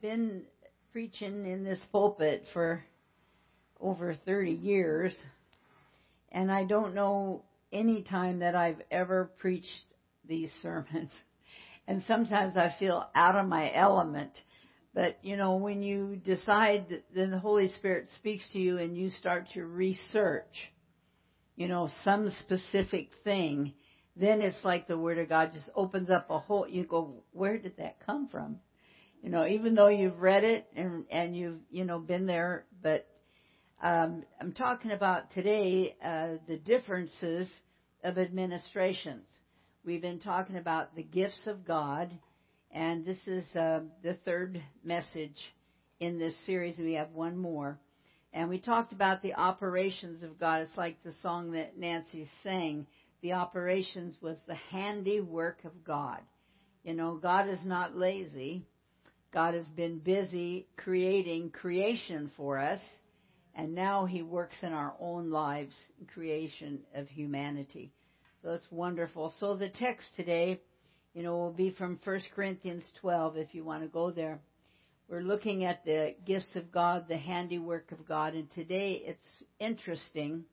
Been preaching in this pulpit for over 30 years, and I don't know any time that I've ever preached these sermons. And sometimes I feel out of my element. But, you know, when you decide that then the Holy Spirit speaks to you and you start to research, you know, some specific thing, then it's like the Word of God just opens up a whole, you go, where did that come from? You know, even though you've read it and, and you've, you know, been there, but, um, I'm talking about today, uh, the differences of administrations. We've been talking about the gifts of God, and this is uh, the third message in this series. And we have one more. And we talked about the operations of God. It's like the song that Nancy sang. The operations was the handiwork of God. You know, God is not lazy. God has been busy creating creation for us, and now He works in our own lives, creation of humanity. So it's wonderful. So the text today, you know, will be from 1 Corinthians 12 if you want to go there. We're looking at the gifts of God, the handiwork of God, and today it's interesting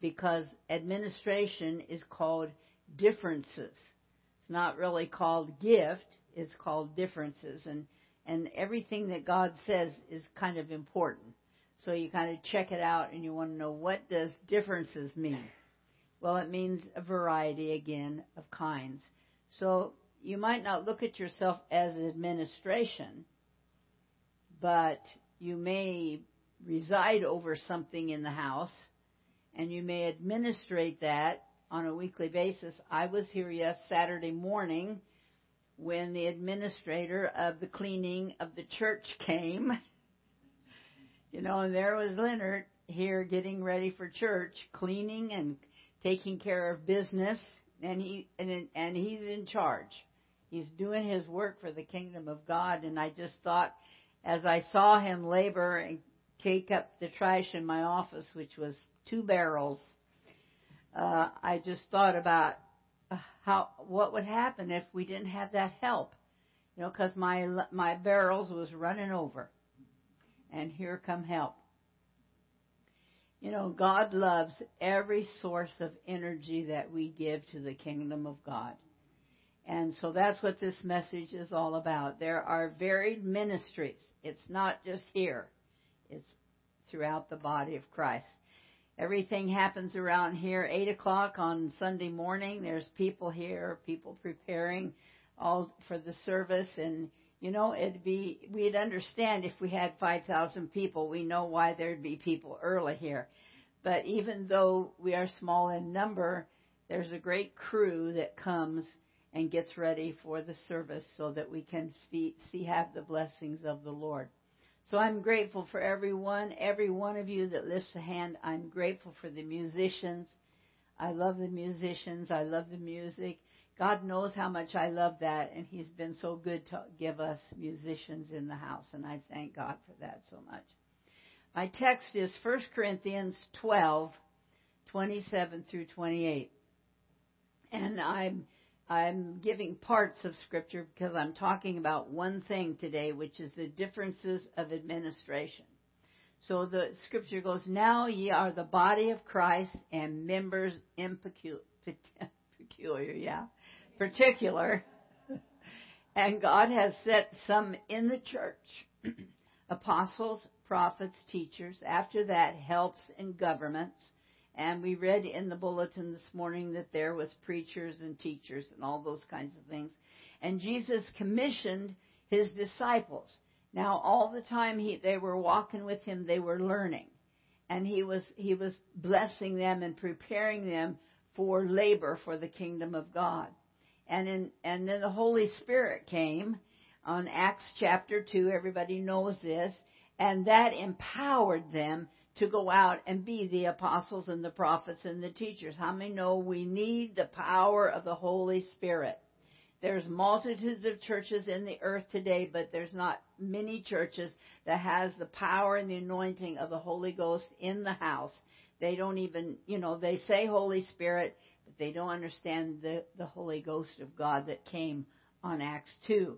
because administration is called differences. It's not really called gift, it's called differences. And, and everything that God says is kind of important. So you kind of check it out and you want to know what does differences mean? Well, it means a variety again of kinds. So you might not look at yourself as an administration, but you may reside over something in the house and you may administrate that on a weekly basis. I was here yes Saturday morning when the administrator of the cleaning of the church came. you know, and there was Leonard here getting ready for church, cleaning and taking care of business, and he and and he's in charge. He's doing his work for the kingdom of God, and I just thought, as I saw him labor and take up the trash in my office, which was two barrels, uh, I just thought about how what would happen if we didn't have that help, you know, because my my barrels was running over, and here come help. You know, God loves every source of energy that we give to the kingdom of God. And so that's what this message is all about. There are varied ministries. It's not just here. It's throughout the body of Christ. Everything happens around here. Eight o'clock on Sunday morning. There's people here, people preparing all for the service, and you know it'd be we'd understand if we had five thousand people. We know why there'd be people early here, but even though we are small in number, there's a great crew that comes and gets ready for the service so that we can see, see have the blessings of the Lord. So I'm grateful for everyone, every one of you that lifts a hand. I'm grateful for the musicians. I love the musicians. I love the music. God knows how much I love that, and He's been so good to give us musicians in the house, and I thank God for that so much. My text is 1 Corinthians 12, 27 through 28. And I'm I'm giving parts of Scripture because I'm talking about one thing today, which is the differences of administration. So the Scripture goes, Now ye are the body of Christ and members in peculiar, peculiar yeah, particular. and God has set some in the church apostles, prophets, teachers. After that, helps and governments and we read in the bulletin this morning that there was preachers and teachers and all those kinds of things. And Jesus commissioned his disciples. Now all the time he, they were walking with him, they were learning. And he was, he was blessing them and preparing them for labor for the kingdom of God. And in, and then the Holy Spirit came on Acts chapter 2. Everybody knows this. And that empowered them to go out and be the apostles and the prophets and the teachers. How many know we need the power of the Holy Spirit? There's multitudes of churches in the earth today, but there's not many churches that has the power and the anointing of the Holy Ghost in the house. They don't even, you know, they say Holy Spirit, but they don't understand the, the Holy Ghost of God that came on Acts 2.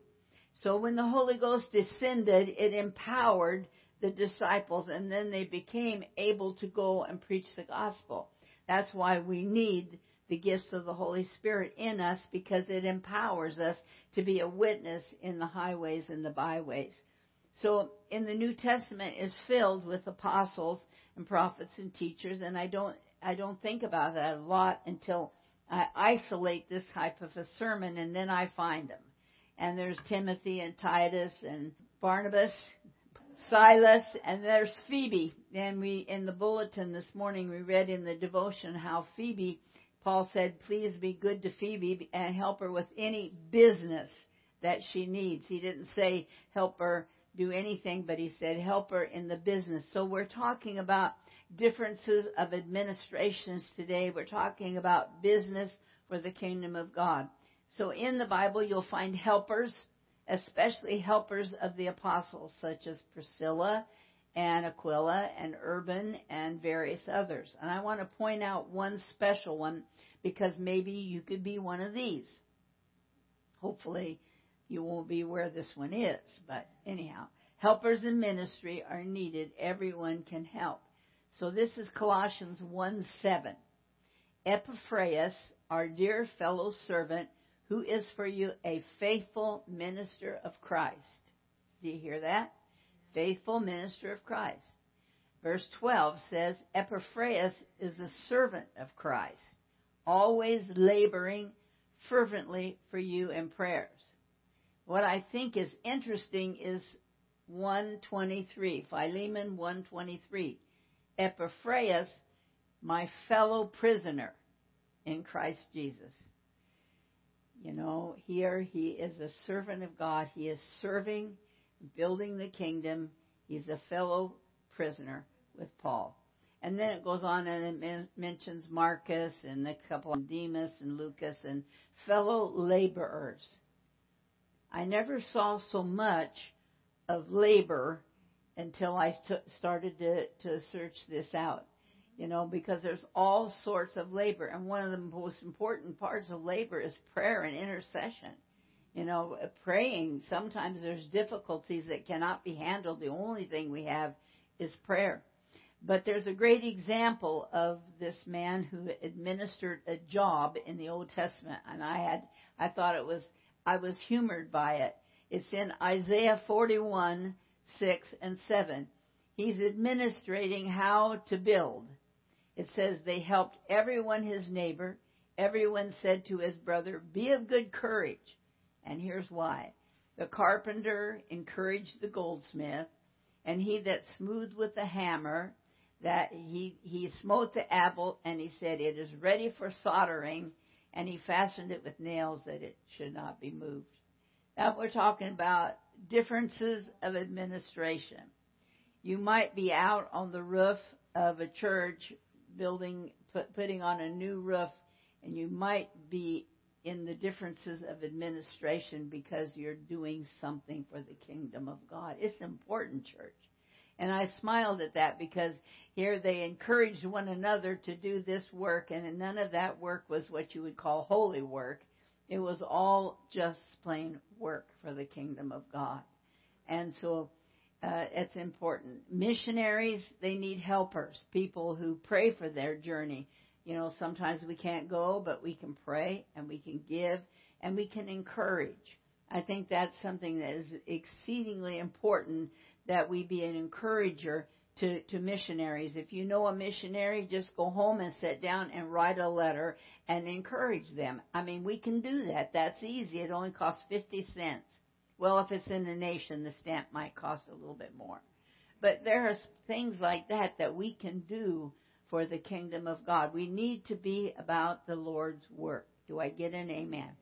So when the Holy Ghost descended, it empowered the disciples and then they became able to go and preach the gospel. That's why we need the gifts of the Holy Spirit in us because it empowers us to be a witness in the highways and the byways. So in the New Testament is filled with apostles and prophets and teachers and I don't I don't think about that a lot until I isolate this type of a sermon and then I find them. And there's Timothy and Titus and Barnabas, Silas, and there's Phoebe. And we in the bulletin this morning we read in the devotion how Phoebe Paul said, Please be good to Phoebe and help her with any business that she needs. He didn't say help her do anything, but he said help her in the business. So we're talking about differences of administrations today. We're talking about business for the kingdom of God. So in the Bible, you'll find helpers, especially helpers of the apostles, such as Priscilla and Aquila and Urban and various others. And I want to point out one special one because maybe you could be one of these. Hopefully, you won't be where this one is, but anyhow, helpers in ministry are needed. Everyone can help. So this is Colossians 1 7. Epaphras, our dear fellow servant, who is for you a faithful minister of Christ. Do you hear that? faithful minister of Christ. Verse 12 says, Epaphras is the servant of Christ, always laboring fervently for you in prayers. What I think is interesting is 123, Philemon 123. Epaphras, my fellow prisoner in Christ Jesus. You know, here he is a servant of God. He is serving building the kingdom. He's a fellow prisoner with Paul. And then it goes on and it mentions Marcus and a couple of Demas and Lucas and fellow laborers. I never saw so much of labor until I started to, to search this out. You know, because there's all sorts of labor. And one of the most important parts of labor is prayer and intercession. You know, praying, sometimes there's difficulties that cannot be handled. The only thing we have is prayer. But there's a great example of this man who administered a job in the Old Testament, and I had, I thought it was, I was humored by it. It's in Isaiah 41, 6 and 7. He's administrating how to build. It says they helped everyone his neighbor. Everyone said to his brother, be of good courage. And here's why. The carpenter encouraged the goldsmith, and he that smoothed with the hammer, that he, he smote the apple, and he said, It is ready for soldering, and he fastened it with nails that it should not be moved. Now we're talking about differences of administration. You might be out on the roof of a church building, put, putting on a new roof, and you might be in the differences of administration because you're doing something for the kingdom of God. It's important, church. And I smiled at that because here they encouraged one another to do this work, and none of that work was what you would call holy work. It was all just plain work for the kingdom of God. And so uh, it's important. Missionaries, they need helpers, people who pray for their journey you know, sometimes we can't go, but we can pray and we can give and we can encourage. I think that's something that is exceedingly important that we be an encourager to, to missionaries. If you know a missionary, just go home and sit down and write a letter and encourage them. I mean, we can do that. That's easy. It only costs 50 cents. Well, if it's in the nation, the stamp might cost a little bit more. But there are things like that that we can do for the kingdom of God. We need to be about the Lord's work. Do I get an amen? amen.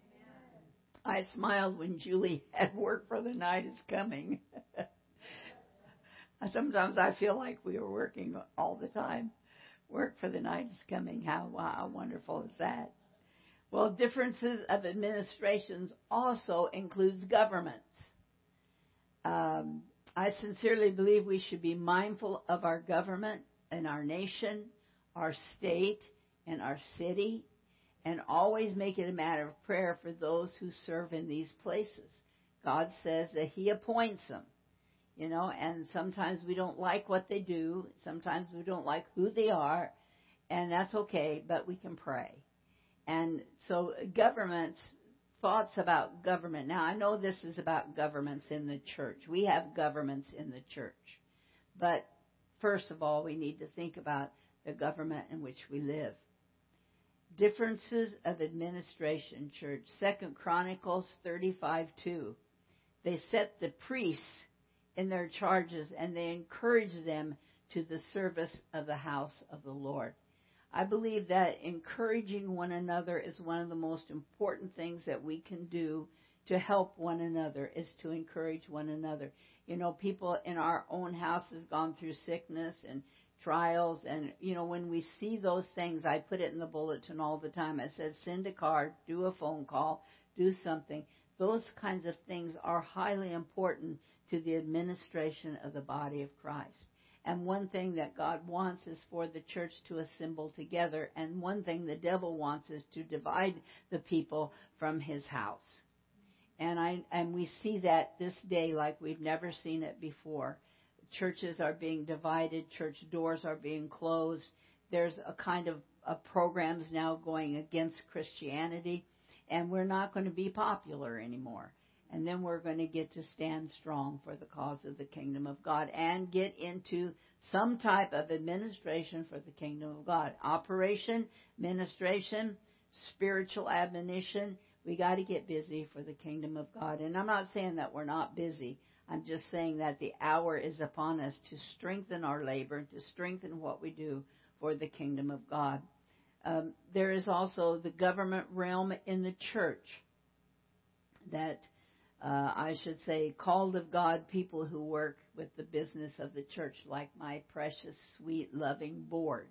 I smiled when Julie had work for the night is coming. Sometimes I feel like we are working all the time. Work for the night is coming. How, how wonderful is that? Well, differences of administrations also includes governments. Um, I sincerely believe we should be mindful of our government and our nation our state, and our city, and always make it a matter of prayer for those who serve in these places. God says that He appoints them. You know, and sometimes we don't like what they do. Sometimes we don't like who they are. And that's okay, but we can pray. And so governments, thoughts about government. Now I know this is about governments in the church. We have governments in the church. But first of all, we need to think about the government in which we live. Differences of administration, church. Second Chronicles 35 2. They set the priests in their charges and they encourage them to the service of the house of the Lord. I believe that encouraging one another is one of the most important things that we can do to help one another is to encourage one another. You know, people in our own house has gone through sickness and trials and you know when we see those things I put it in the bulletin all the time. I said send a card, do a phone call, do something. Those kinds of things are highly important to the administration of the body of Christ. And one thing that God wants is for the church to assemble together. And one thing the devil wants is to divide the people from his house. And I and we see that this day like we've never seen it before. Churches are being divided, church doors are being closed. There's a kind of, of programs now going against Christianity, and we're not going to be popular anymore and then we're going to get to stand strong for the cause of the kingdom of God and get into some type of administration for the kingdom of God. Operation, administration, spiritual admonition. We got to get busy for the kingdom of God. And I'm not saying that we're not busy. I'm just saying that the hour is upon us to strengthen our labor, to strengthen what we do for the kingdom of God. Um, there is also the government realm in the church that uh, I should say, called of God people who work with the business of the church, like my precious, sweet, loving board.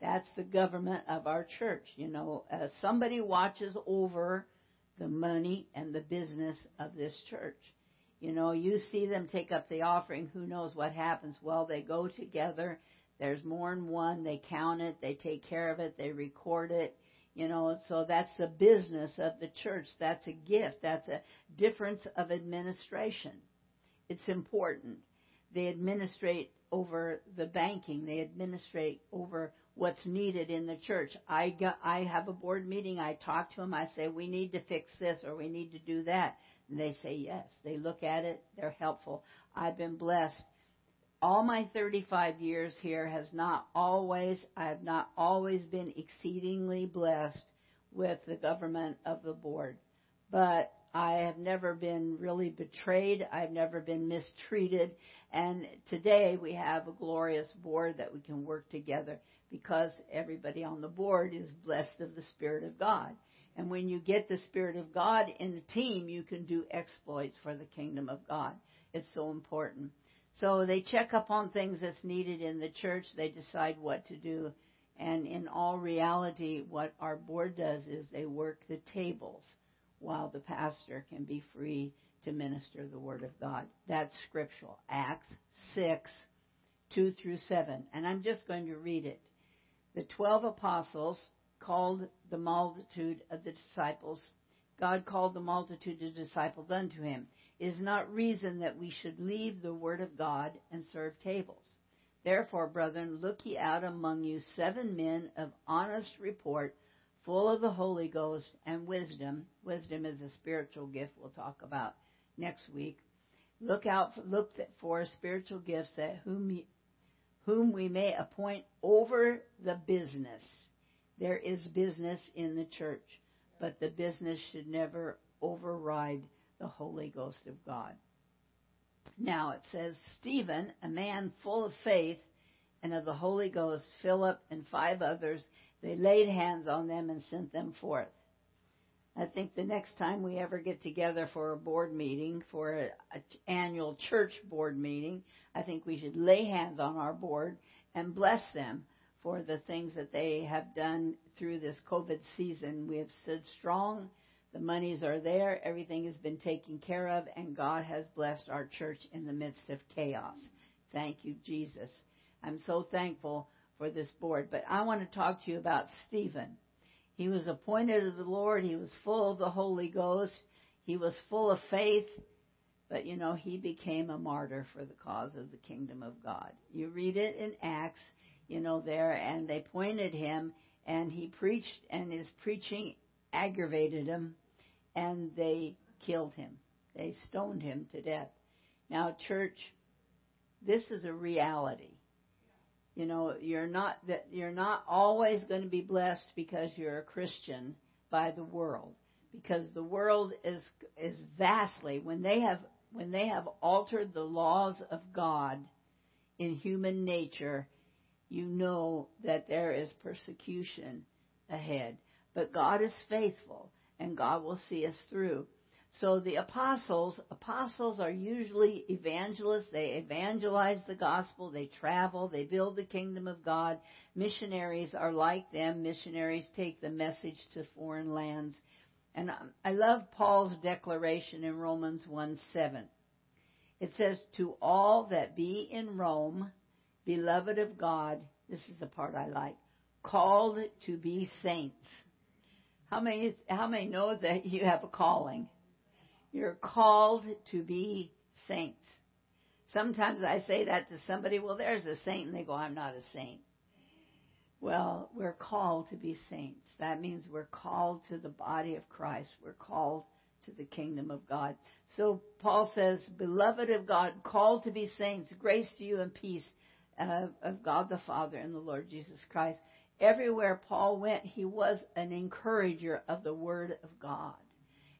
That's the government of our church. You know, uh, somebody watches over the money and the business of this church. You know, you see them take up the offering. Who knows what happens? Well, they go together. There's more than one. They count it. They take care of it. They record it. You know, so that's the business of the church. That's a gift. That's a difference of administration. It's important. They administrate over the banking. They administrate over what's needed in the church. I got, I have a board meeting. I talk to them. I say, we need to fix this or we need to do that. And they say yes. They look at it. They're helpful. I've been blessed all my 35 years here has not always, I have not always been exceedingly blessed with the government of the board. But I have never been really betrayed. I've never been mistreated. And today we have a glorious board that we can work together because everybody on the board is blessed of the Spirit of God. And when you get the Spirit of God in a team, you can do exploits for the kingdom of God. It's so important. So they check up on things that's needed in the church. They decide what to do. And in all reality, what our board does is they work the tables while the pastor can be free to minister the word of God. That's scriptural. Acts 6, 2 through 7. And I'm just going to read it. The twelve apostles called the multitude of the disciples. God called the multitude of disciples unto him is not reason that we should leave the word of God and serve tables. Therefore, brethren, look ye out among you seven men of honest report, full of the Holy Ghost and wisdom. Wisdom is a spiritual gift we'll talk about next week. Look out, look for spiritual gifts that whom, whom we may appoint over the business. There is business in the church, but the business should never override the Holy Ghost of God. Now it says, Stephen, a man full of faith and of the Holy Ghost, Philip, and five others, they laid hands on them and sent them forth. I think the next time we ever get together for a board meeting, for an annual church board meeting, I think we should lay hands on our board and bless them for the things that they have done through this COVID season. We have stood strong the monies are there. Everything has been taken care of, and God has blessed our church in the midst of chaos. Thank you, Jesus. I'm so thankful for this board. But I want to talk to you about Stephen. He was appointed of the Lord. He was full of the Holy Ghost. He was full of faith, but you know, he became a martyr for the cause of the kingdom of God. You read it in Acts, you know, there, and they pointed him, and he preached, and his preaching aggravated him, and they killed him. They stoned him to death. Now, church, this is a reality. You know, you're not that you're not always going to be blessed because you're a Christian by the world because the world is is vastly when they have when they have altered the laws of God in human nature, you know that there is persecution ahead. But God is faithful and God will see us through. So the apostles, apostles are usually evangelists. They evangelize the gospel. They travel. They build the kingdom of God. Missionaries are like them. Missionaries take the message to foreign lands. And I love Paul's declaration in Romans 1 7. It says, To all that be in Rome, beloved of God, this is the part I like, called to be saints. How many, how many know that you have a calling? You're called to be saints. Sometimes I say that to somebody, well, there's a saint, and they go, I'm not a saint. Well, we're called to be saints. That means we're called to the body of Christ. We're called to the kingdom of God. So Paul says, Beloved of God, called to be saints, grace to you and peace uh, of God the Father and the Lord Jesus Christ. Everywhere Paul went, he was an encourager of the Word of God.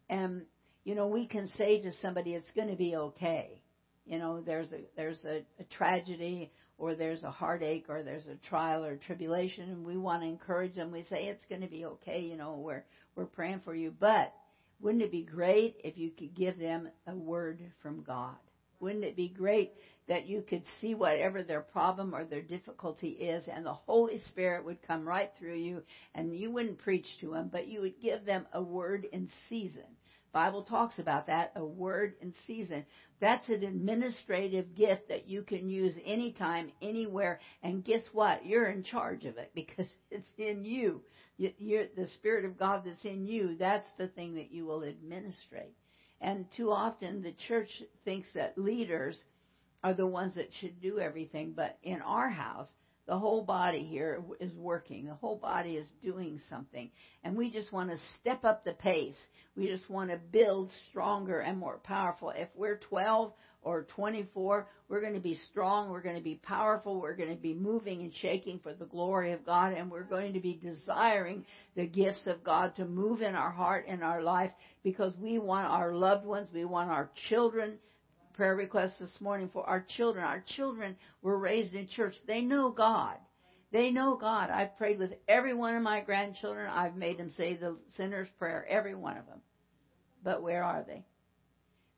And you know, we can say to somebody, it's going to be okay. You know, there's a there's a, a tragedy or there's a heartache or there's a trial or tribulation, and we want to encourage them. We say it's going to be okay. You know, we're we're praying for you. But wouldn't it be great if you could give them a word from God? Wouldn't it be great that you could see whatever their problem or their difficulty is, and the Holy Spirit would come right through you, and you wouldn't preach to them, but you would give them a word in season Bible talks about that, a word in season. That's an administrative gift that you can use anytime, anywhere. And guess what? You're in charge of it because it's in you. You're, the Spirit of God that's in you, that's the thing that you will administrate. And too often the church thinks that leaders are the ones that should do everything. But in our house, the whole body here is working. The whole body is doing something. And we just want to step up the pace. We just want to build stronger and more powerful. If we're 12 or 24, we're going to be strong. We're going to be powerful. We're going to be moving and shaking for the glory of God. And we're going to be desiring the gifts of God to move in our heart and our life because we want our loved ones, we want our children prayer request this morning for our children. Our children were raised in church. They know God. They know God. I've prayed with every one of my grandchildren. I've made them say the sinner's prayer, every one of them. But where are they?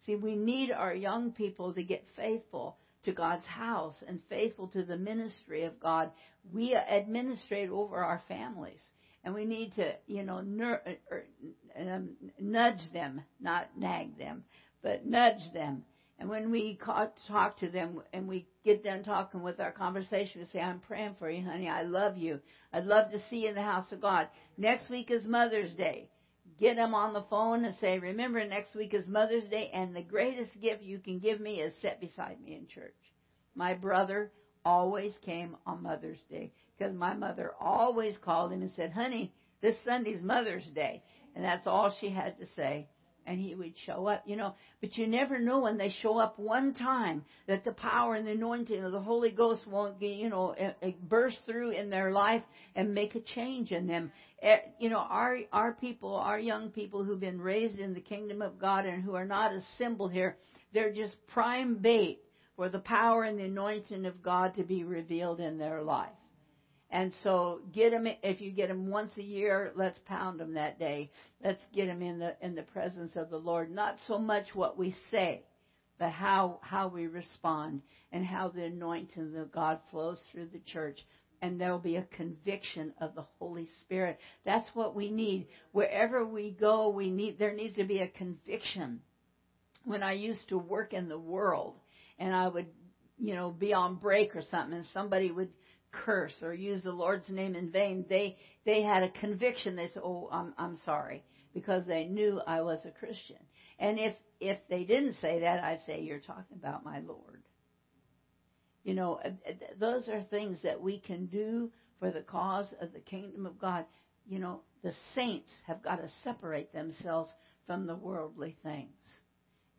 See, we need our young people to get faithful to God's house and faithful to the ministry of God. We administrate over our families. And we need to, you know, er, um, nudge them, not nag them, but nudge them and when we talk to them and we get done talking with our conversation, we say, I'm praying for you, honey. I love you. I'd love to see you in the house of God. Next week is Mother's Day. Get them on the phone and say, remember next week is Mother's Day and the greatest gift you can give me is sit beside me in church. My brother always came on Mother's Day because my mother always called him and said, honey, this Sunday's Mother's Day. And that's all she had to say and he would show up, you know. But you never know when they show up one time that the power and the anointing of the Holy Ghost won't, you know, burst through in their life and make a change in them. Eh, you know, our our people, our young people who've been raised in the kingdom of God and who are not assembled here, they're just prime bait for the power and the anointing of God to be revealed in their life. And so get them if you get them once a year, let's pound them that day. Let's get them in the in the presence of the Lord. Not so much what we say, but how how we respond and how the anointing of God flows through the church. And there'll be a conviction of the Holy Spirit. That's what we need. Wherever we go, we need there needs to be a conviction. When I used to work in the world and I would, you know, be on break or something and somebody would curse or use the Lord's name in vain, they they had a conviction. They said, "Oh, I'm I'm sorry," because they knew I was a Christian. And if if they didn't say that, I'd say you're talking about my Lord. You know, uh, uh, those are things that we can do for the cause of the kingdom of God. You know, the saints have got to separate themselves from the worldly things.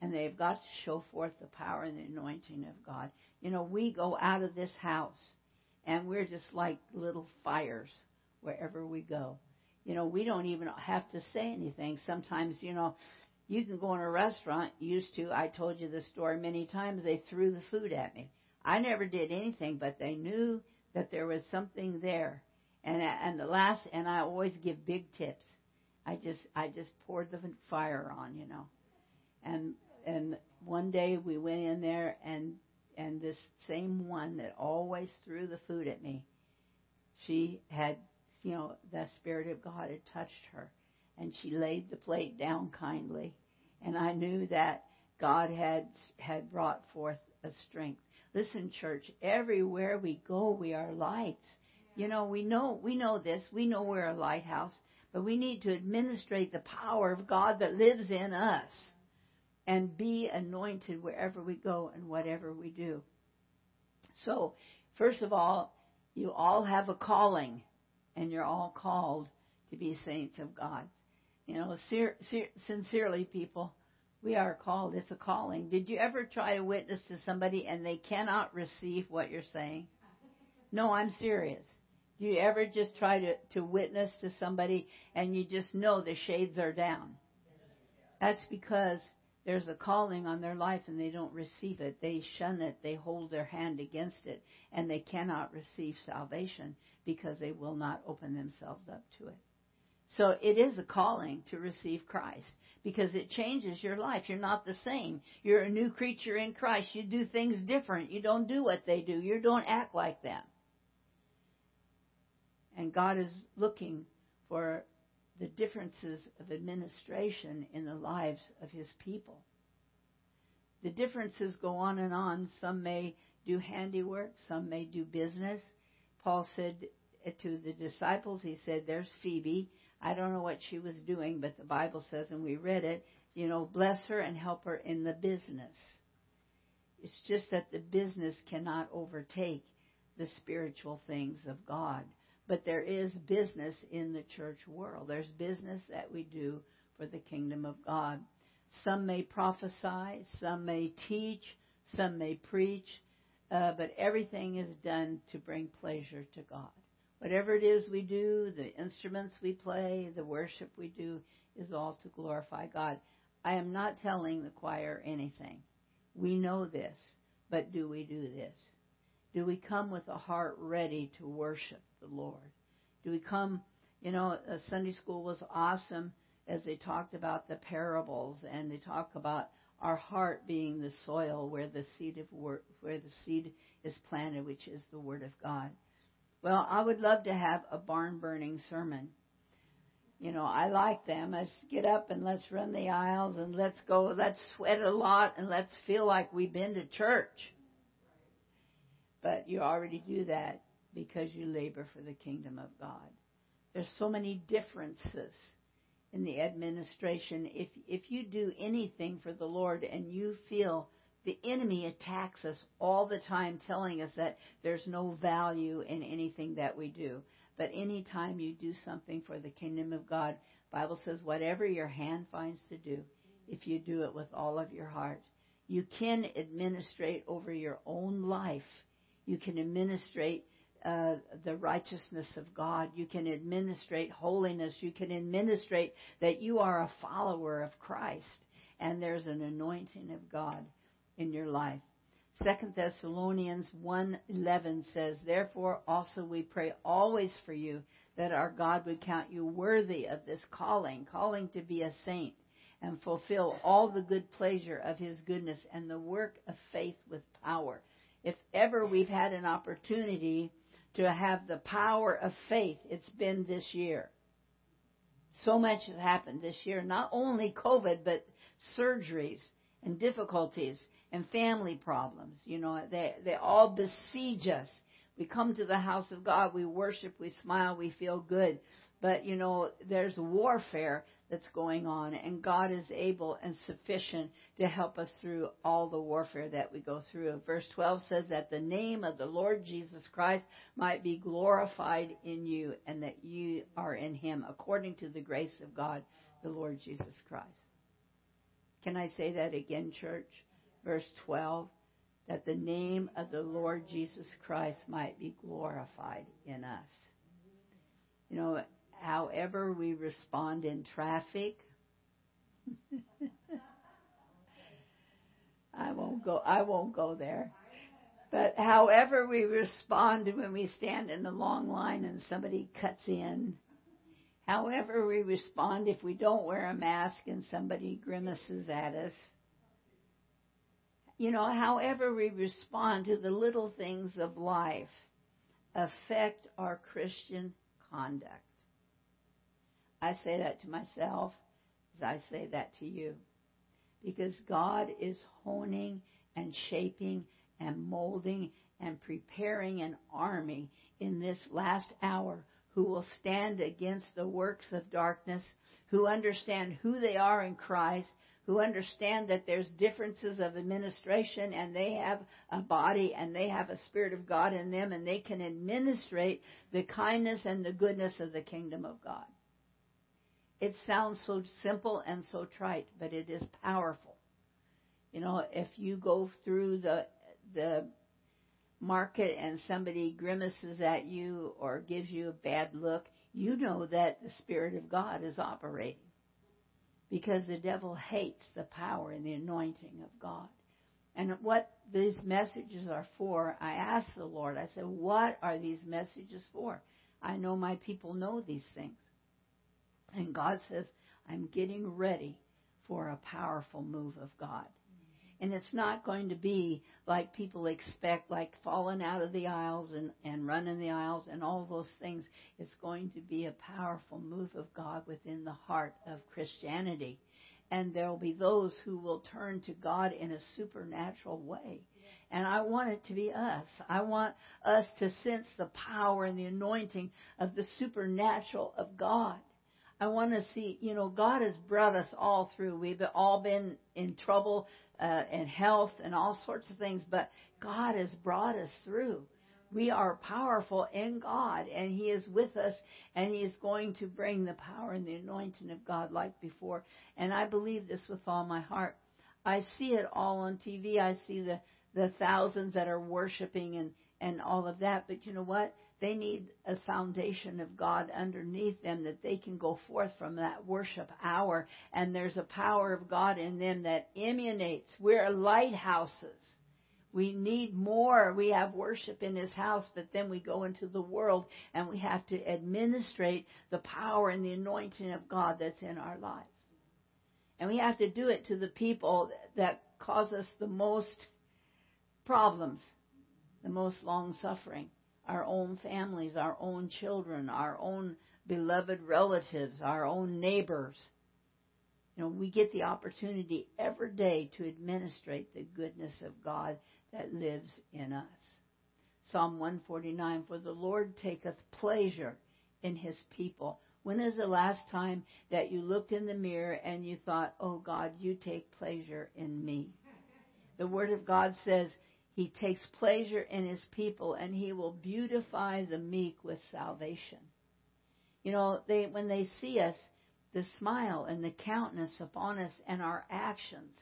And they've got to show forth the power and the anointing of God. You know, we go out of this house and we're just like little fires wherever we go. You know, we don't even have to say anything. Sometimes, you know, you can go in a restaurant, used to, I told you this story many times, they threw the food at me. I never did anything, but they knew that there was something there. And and the last and I always give big tips. I just I just poured the fire on, you know. And and one day we went in there and and this same one that always threw the food at me, she had you know, the Spirit of God had touched her and she laid the plate down kindly. And I knew that God had had brought forth a strength. Listen, church, everywhere we go, we are lights. You know, we know we know this. We know we're a lighthouse, but we need to administrate the power of God that lives in us and be anointed wherever we go and whatever we do. So, first of all, you all have a calling, and you're all called to be saints of God. You know, ser- ser- sincerely, people, we are called. It's a calling. Did you ever try to witness to somebody and they cannot receive what you're saying? No, I'm serious. Do you ever just try to, to witness to somebody and you just know the shades are down? That's because there's a calling on their life and they don't receive it. They shun it. They hold their hand against it and they cannot receive salvation because they will not open themselves up to it. So it is a calling to receive Christ because it changes your life. You're not the same. You're a new creature in Christ. You do things different. You don't do what they do. You don't act like them. And God is looking for the differences of administration in the lives of his people. The differences go on and on. Some may do handiwork, some may do business. Paul said to the disciples, he said, There's Phoebe. I don't know what she was doing, but the Bible says, and we read it, you know, bless her and help her in the business. It's just that the business cannot overtake the spiritual things of God. But there is business in the church world. There's business that we do for the kingdom of God. Some may prophesy, some may teach, some may preach, uh, but everything is done to bring pleasure to God. Whatever it is we do, the instruments we play, the worship we do, is all to glorify God. I am not telling the choir anything. We know this, but do we do this? Do we come with a heart ready to worship the Lord? Do we come, you know, Sunday school was awesome as they talked about the parables and they talk about our heart being the soil where the seed of word, where the seed is planted, which is the word of God. Well, I would love to have a barn burning sermon. You know, I like them. Let's get up and let's run the aisles and let's go, let's sweat a lot and let's feel like we've been to church. But you already do that because you labor for the kingdom of God. There's so many differences in the administration. If if you do anything for the Lord and you feel the enemy attacks us all the time telling us that there's no value in anything that we do. But anytime you do something for the kingdom of God, Bible says whatever your hand finds to do, if you do it with all of your heart, you can administrate over your own life you can administrate uh, the righteousness of God. You can administrate holiness. You can administrate that you are a follower of Christ and there's an anointing of God in your life. Second Thessalonians 1:11 says, "Therefore also we pray always for you that our God would count you worthy of this calling, calling to be a saint, and fulfill all the good pleasure of his goodness and the work of faith with power." if ever we've had an opportunity to have the power of faith, it's been this year. So much has happened this year, not only COVID, but surgeries and difficulties and family problems. You know, they, they all besiege us. We come to the house of God, we worship, we smile, we feel good. But, you know, there's warfare that's going on, and God is able and sufficient to help us through all the warfare that we go through. Verse 12 says that the name of the Lord Jesus Christ might be glorified in you, and that you are in him, according to the grace of God, the Lord Jesus Christ. Can I say that again, church? Verse 12 that the name of the Lord Jesus Christ might be glorified in us. You know, however we respond in traffic, I won't go I won't go there. But however we respond when we stand in the long line and somebody cuts in, however we respond if we don't wear a mask and somebody grimaces at us, you know, however we respond to the little things of life affect our Christian conduct. I say that to myself as I say that to you. Because God is honing and shaping and molding and preparing an army in this last hour who will stand against the works of darkness, who understand who they are in Christ, who understand that there's differences of administration and they have a body and they have a spirit of God in them and they can administrate the kindness and the goodness of the kingdom of God. It sounds so simple and so trite, but it is powerful. You know, if you go through the the market and somebody grimaces at you or gives you a bad look, you know that the Spirit of God is operating because the devil hates the power and the anointing of God. And what these messages are for, I asked the Lord, I said, What are these messages for? I know my people know these things. And God says, I'm getting ready for a powerful move of God. And it's not going to be like people expect, like falling out of the aisles and, and running the aisles and all those things. It's going to be a powerful move of God within the heart of Christianity. And there will be those who will turn to God in a supernatural way. And I want it to be us. I want us to sense the power and the anointing of the supernatural of God. I want to see, you know, God has brought us all through. We've all been in trouble uh, and health and all sorts of things, but God has brought us through. We are powerful in God, and He is with us, and He is going to bring the power and the anointing of God like before. And I believe this with all my heart. I see it all on TV. I see the the thousands that are worshiping and and all of that. But you know what? They need a foundation of God underneath them that they can go forth from that worship hour. And there's a power of God in them that emanates. We're lighthouses. We need more. We have worship in His house, but then we go into the world and we have to administrate the power and the anointing of God that's in our lives. And we have to do it to the people that cause us the most problems, the most long suffering our own families, our own children, our own beloved relatives, our own neighbors. You know, we get the opportunity every day to administrate the goodness of God that lives in us. Psalm 149 For the Lord taketh pleasure in his people. When is the last time that you looked in the mirror and you thought, Oh God, you take pleasure in me? The Word of God says, he takes pleasure in his people and he will beautify the meek with salvation. You know, they when they see us, the smile and the countenance upon us and our actions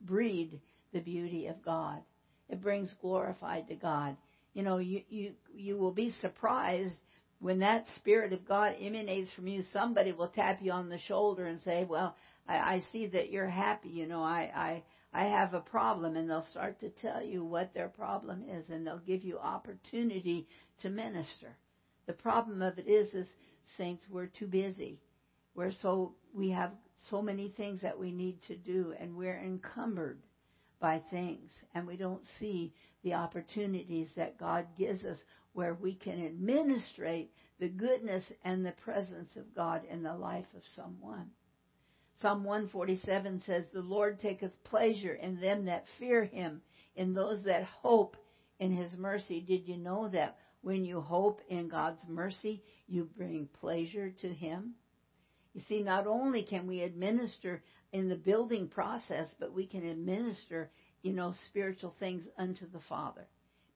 breed the beauty of God. It brings glorified to God. You know, you you you will be surprised when that spirit of God emanates from you. Somebody will tap you on the shoulder and say, "Well, I, I see that you're happy. You know, I I I have a problem, and they'll start to tell you what their problem is, and they'll give you opportunity to minister. The problem of it is, is saints, we're too busy. We're so we have so many things that we need to do, and we're encumbered by things, and we don't see the opportunities that God gives us where we can administrate the goodness and the presence of God in the life of someone. Psalm 147 says, The Lord taketh pleasure in them that fear him, in those that hope in his mercy. Did you know that when you hope in God's mercy, you bring pleasure to him? You see, not only can we administer in the building process, but we can administer, you know, spiritual things unto the Father.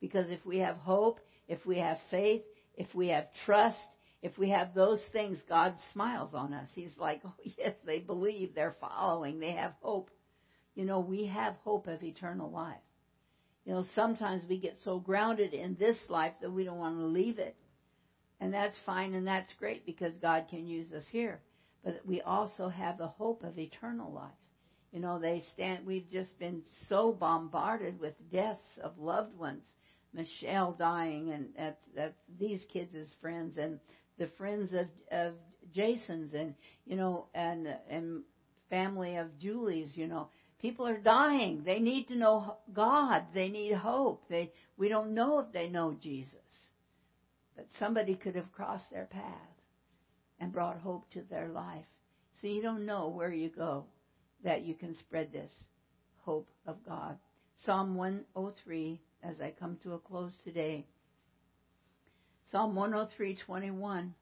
Because if we have hope, if we have faith, if we have trust, if we have those things, God smiles on us. He's like, oh, yes, they believe, they're following, they have hope. You know, we have hope of eternal life. You know, sometimes we get so grounded in this life that we don't want to leave it. And that's fine and that's great because God can use us here. But we also have the hope of eternal life. You know, they stand, we've just been so bombarded with deaths of loved ones. Michelle dying and at, at these kids' friends and the friends of, of Jason's and, you know, and, and family of Julie's, you know, People are dying. They need to know God. They need hope. They, we don't know if they know Jesus. But somebody could have crossed their path and brought hope to their life. So you don't know where you go that you can spread this hope of God. Psalm 103, as I come to a close today. Psalm 103:21.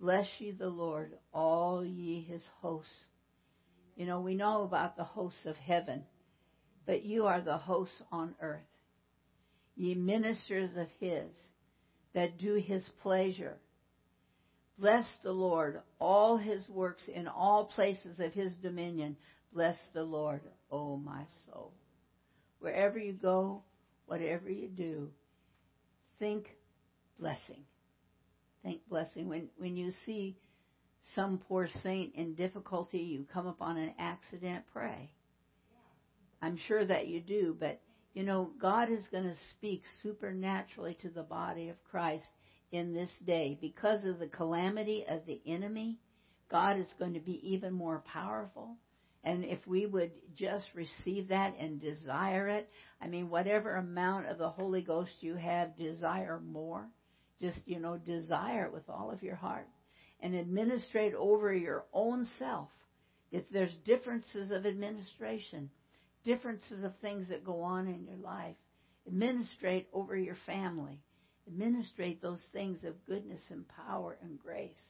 Bless ye the Lord, all ye his hosts you know, we know about the hosts of heaven, but you are the hosts on earth. Ye ministers of his that do his pleasure. Bless the Lord, all his works in all places of his dominion. Bless the Lord, O my soul. Wherever you go, whatever you do, think blessing. Think blessing. When, when you see some poor saint in difficulty, you come upon an accident, pray. I'm sure that you do, but you know, God is going to speak supernaturally to the body of Christ in this day. Because of the calamity of the enemy, God is going to be even more powerful. And if we would just receive that and desire it, I mean, whatever amount of the Holy Ghost you have, desire more. Just, you know, desire it with all of your heart and administrate over your own self. If there's differences of administration, differences of things that go on in your life, administrate over your family. Administrate those things of goodness and power and grace.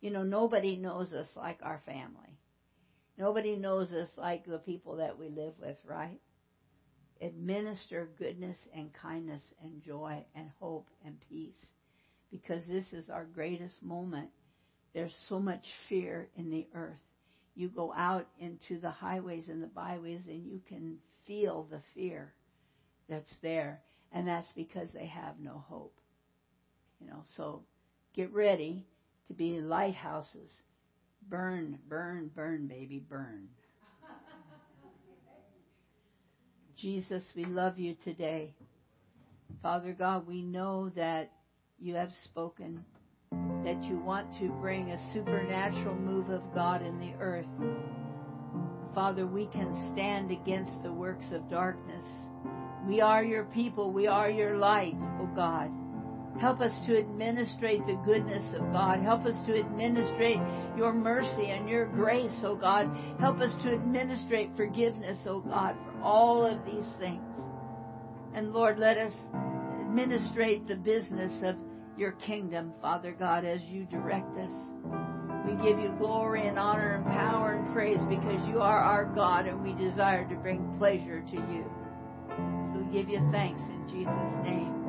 You know, nobody knows us like our family. Nobody knows us like the people that we live with, right? Administer goodness and kindness and joy and hope and peace because this is our greatest moment there's so much fear in the earth. You go out into the highways and the byways and you can feel the fear that's there. And that's because they have no hope. You know, so get ready to be lighthouses. Burn, burn, burn, baby, burn. Jesus, we love you today. Father God, we know that you have spoken that you want to bring a supernatural move of God in the earth. Father, we can stand against the works of darkness. We are your people. We are your light, O God. Help us to administrate the goodness of God. Help us to administrate your mercy and your grace, O God. Help us to administrate forgiveness, O God, for all of these things. And Lord, let us administrate the business of your kingdom, Father God, as you direct us. We give you glory and honor and power and praise because you are our God and we desire to bring pleasure to you. So we give you thanks in Jesus' name.